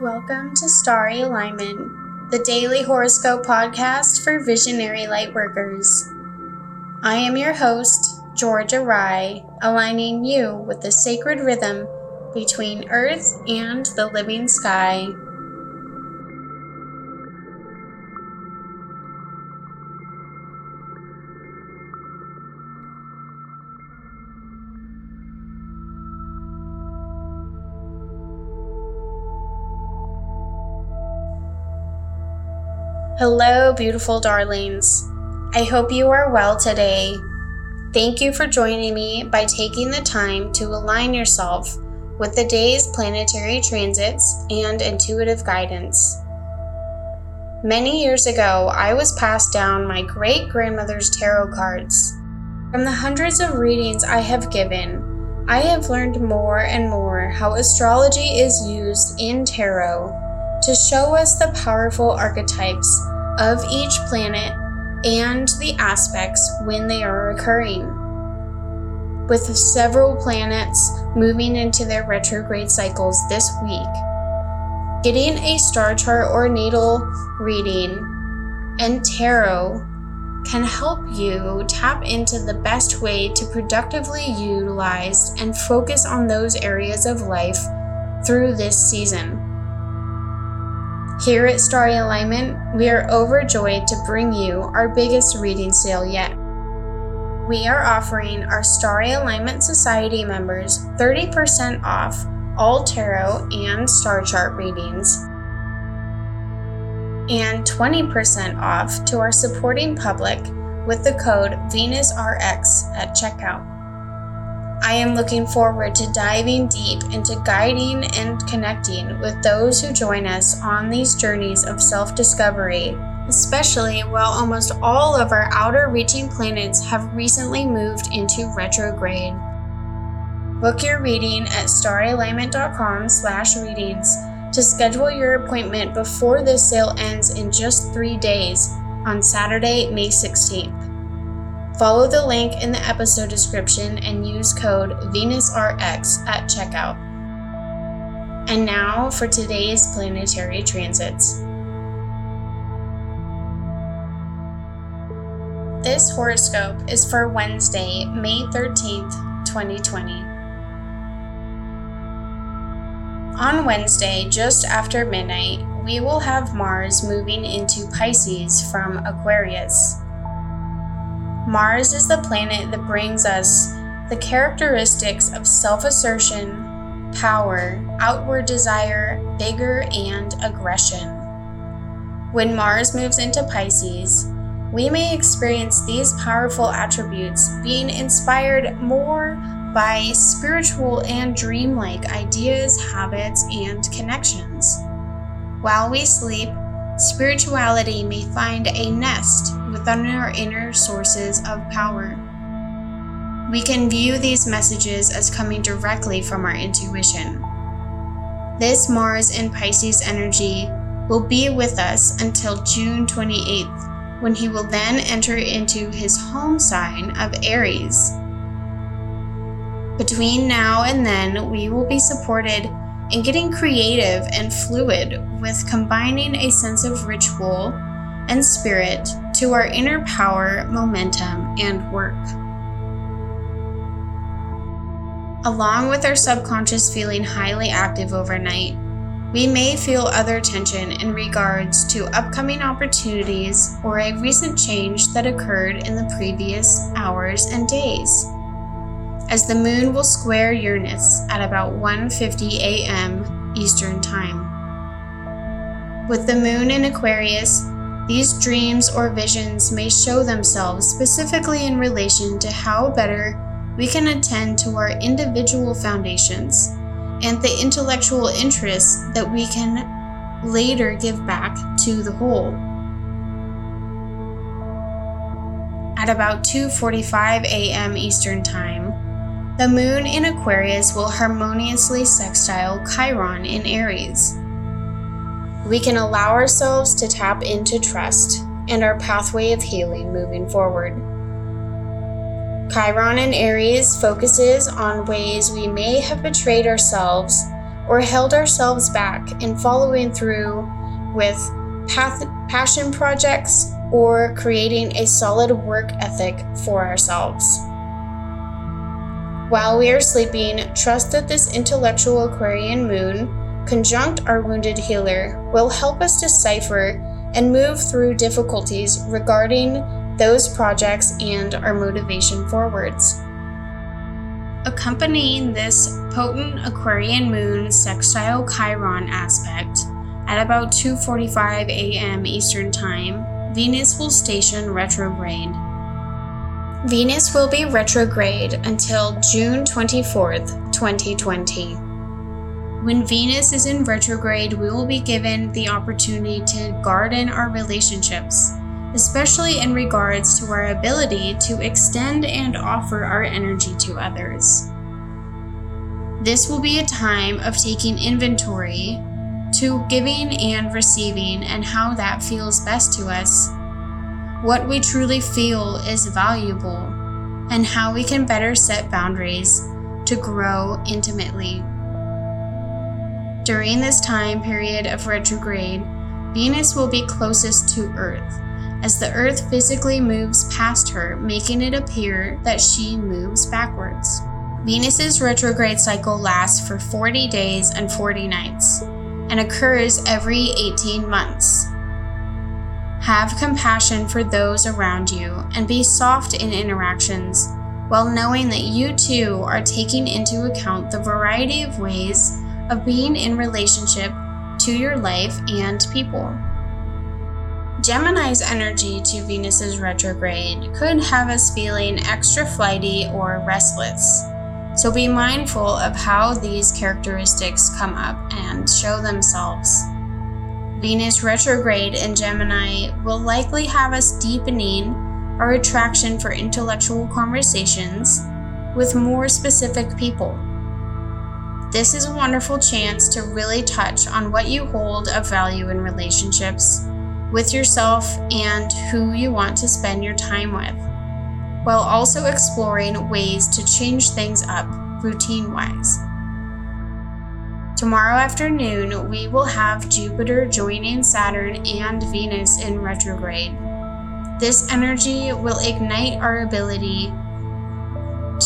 Welcome to Starry Alignment, the daily horoscope podcast for visionary lightworkers. I am your host, Georgia Rye, aligning you with the sacred rhythm between earth and the living sky. Hello, beautiful darlings. I hope you are well today. Thank you for joining me by taking the time to align yourself with the day's planetary transits and intuitive guidance. Many years ago, I was passed down my great grandmother's tarot cards. From the hundreds of readings I have given, I have learned more and more how astrology is used in tarot to show us the powerful archetypes of each planet and the aspects when they are occurring. With several planets moving into their retrograde cycles this week, getting a star chart or natal reading and tarot can help you tap into the best way to productively utilize and focus on those areas of life through this season. Here at Starry Alignment, we are overjoyed to bring you our biggest reading sale yet. We are offering our Starry Alignment Society members 30% off all tarot and star chart readings and 20% off to our supporting public with the code VenusRX at checkout. I am looking forward to diving deep into guiding and connecting with those who join us on these journeys of self discovery, especially while almost all of our outer reaching planets have recently moved into retrograde. Book your reading at staralignment.com slash readings to schedule your appointment before this sale ends in just three days on Saturday, May 16th. Follow the link in the episode description and use code VenusRX at checkout. And now for today's planetary transits. This horoscope is for Wednesday, May 13th, 2020. On Wednesday, just after midnight, we will have Mars moving into Pisces from Aquarius. Mars is the planet that brings us the characteristics of self assertion, power, outward desire, vigor, and aggression. When Mars moves into Pisces, we may experience these powerful attributes being inspired more by spiritual and dreamlike ideas, habits, and connections. While we sleep, spirituality may find a nest within our inner sources of power. We can view these messages as coming directly from our intuition. This Mars in Pisces energy will be with us until June 28th, when he will then enter into his home sign of Aries. Between now and then, we will be supported in getting creative and fluid with combining a sense of ritual and spirit to our inner power, momentum, and work. Along with our subconscious feeling highly active overnight, we may feel other tension in regards to upcoming opportunities or a recent change that occurred in the previous hours and days. As the moon will square Uranus at about 1:50 a.m. Eastern Time. With the moon in Aquarius, these dreams or visions may show themselves specifically in relation to how better we can attend to our individual foundations and the intellectual interests that we can later give back to the whole. At about 2:45 a.m. Eastern Time, the moon in Aquarius will harmoniously sextile Chiron in Aries we can allow ourselves to tap into trust and our pathway of healing moving forward. Chiron in Aries focuses on ways we may have betrayed ourselves or held ourselves back in following through with path- passion projects or creating a solid work ethic for ourselves. While we are sleeping, trust that this intellectual Aquarian moon, conjunct our wounded healer, will help us decipher and move through difficulties regarding those projects and our motivation forwards. Accompanying this potent Aquarian moon sextile Chiron aspect, at about 2:45 a.m. Eastern Time, Venus will station retrograde. Venus will be retrograde until June 24th, 2020. When Venus is in retrograde, we will be given the opportunity to garden our relationships, especially in regards to our ability to extend and offer our energy to others. This will be a time of taking inventory to giving and receiving and how that feels best to us, what we truly feel is valuable, and how we can better set boundaries to grow intimately. During this time period of retrograde, Venus will be closest to Earth, as the Earth physically moves past her, making it appear that she moves backwards. Venus's retrograde cycle lasts for 40 days and 40 nights and occurs every 18 months. Have compassion for those around you and be soft in interactions while knowing that you too are taking into account the variety of ways of being in relationship to your life and people. Gemini's energy to Venus's retrograde could have us feeling extra flighty or restless. So be mindful of how these characteristics come up and show themselves. Venus retrograde in Gemini will likely have us deepening our attraction for intellectual conversations with more specific people. This is a wonderful chance to really touch on what you hold of value in relationships with yourself and who you want to spend your time with while also exploring ways to change things up routine wise. Tomorrow afternoon, we will have Jupiter joining Saturn and Venus in retrograde. This energy will ignite our ability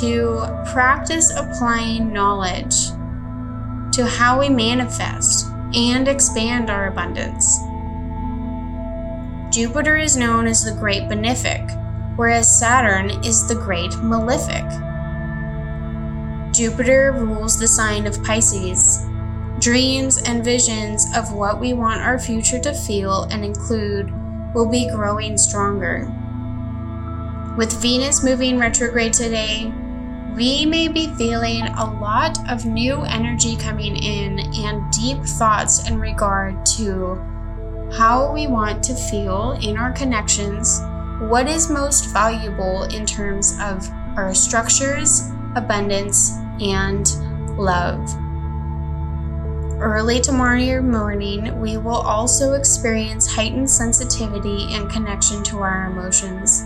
to practice applying knowledge to how we manifest and expand our abundance. Jupiter is known as the Great Benefic whereas Saturn is the great malefic. Jupiter rules the sign of Pisces. Dreams and visions of what we want our future to feel and include will be growing stronger. With Venus moving retrograde today, we may be feeling a lot of new energy coming in and deep thoughts in regard to how we want to feel in our connections what is most valuable in terms of our structures, abundance, and love. Early tomorrow morning, we will also experience heightened sensitivity and connection to our emotions.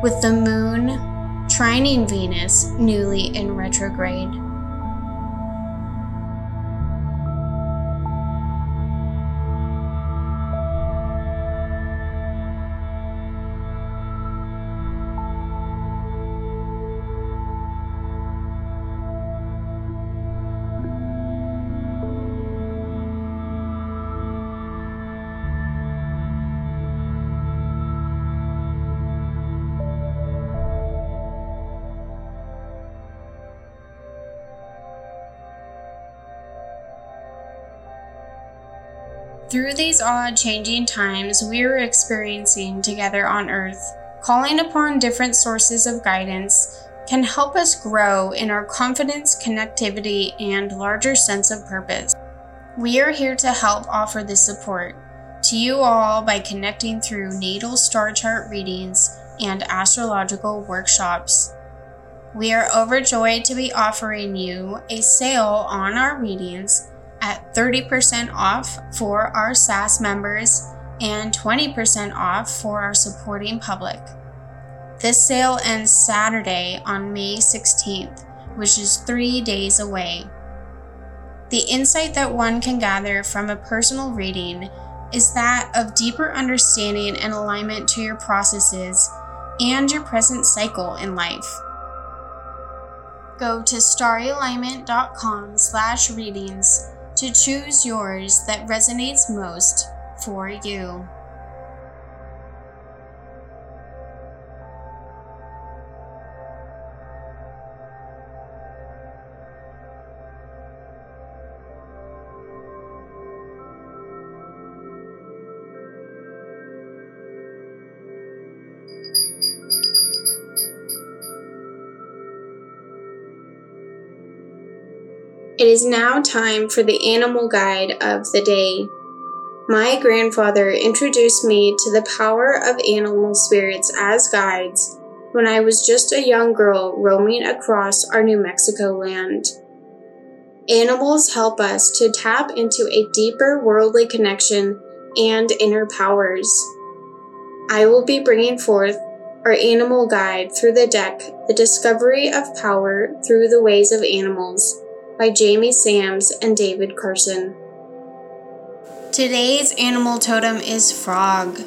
With the moon trining Venus newly in retrograde. Through these odd, changing times we are experiencing together on Earth, calling upon different sources of guidance can help us grow in our confidence, connectivity, and larger sense of purpose. We are here to help offer this support to you all by connecting through natal star chart readings and astrological workshops. We are overjoyed to be offering you a sale on our readings at 30% off for our SAS members and 20% off for our supporting public. This sale ends Saturday on May 16th, which is three days away. The insight that one can gather from a personal reading is that of deeper understanding and alignment to your processes and your present cycle in life. Go to staralignment.com slash readings to choose yours that resonates most for you. It is now time for the animal guide of the day. My grandfather introduced me to the power of animal spirits as guides when I was just a young girl roaming across our New Mexico land. Animals help us to tap into a deeper worldly connection and inner powers. I will be bringing forth our animal guide through the deck, The Discovery of Power Through the Ways of Animals by Jamie Sams and David Carson. Today's animal totem is frog.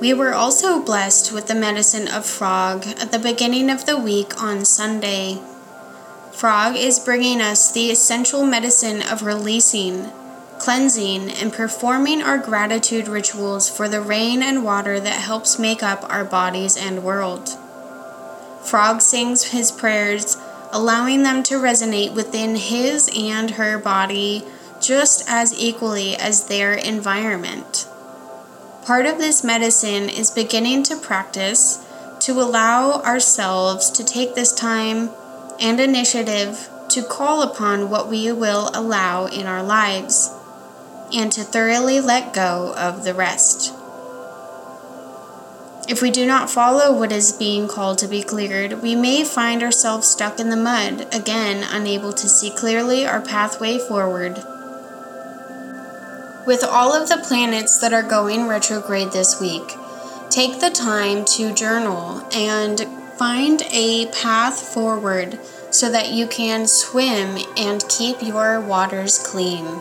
We were also blessed with the medicine of frog at the beginning of the week on Sunday. Frog is bringing us the essential medicine of releasing, cleansing, and performing our gratitude rituals for the rain and water that helps make up our bodies and world. Frog sings his prayers allowing them to resonate within his and her body just as equally as their environment. Part of this medicine is beginning to practice to allow ourselves to take this time and initiative to call upon what we will allow in our lives and to thoroughly let go of the rest. If we do not follow what is being called to be cleared, we may find ourselves stuck in the mud, again unable to see clearly our pathway forward. With all of the planets that are going retrograde this week, take the time to journal and find a path forward so that you can swim and keep your waters clean.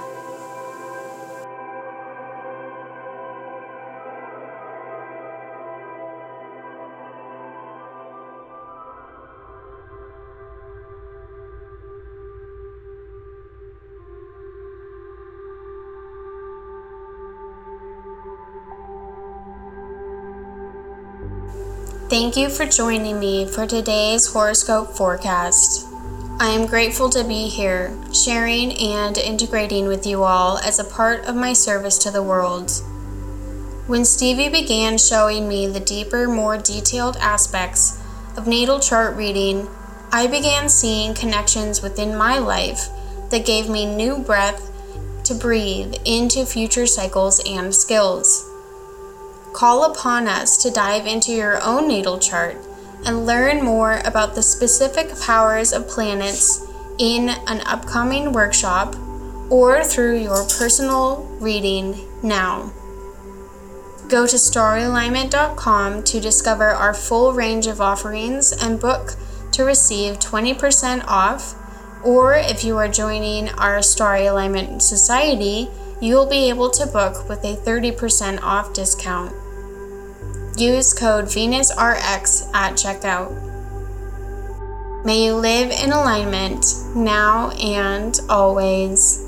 Thank you for joining me for today's horoscope forecast. I am grateful to be here, sharing and integrating with you all as a part of my service to the world. When Stevie began showing me the deeper, more detailed aspects of natal chart reading, I began seeing connections within my life that gave me new breath to breathe into future cycles and skills call upon us to dive into your own natal chart and learn more about the specific powers of planets in an upcoming workshop or through your personal reading now. Go to staralignment.com to discover our full range of offerings and book to receive 20% off. Or if you are joining our Starry Alignment Society, you will be able to book with a 30% off discount. Use code VenusRX at checkout. May you live in alignment now and always.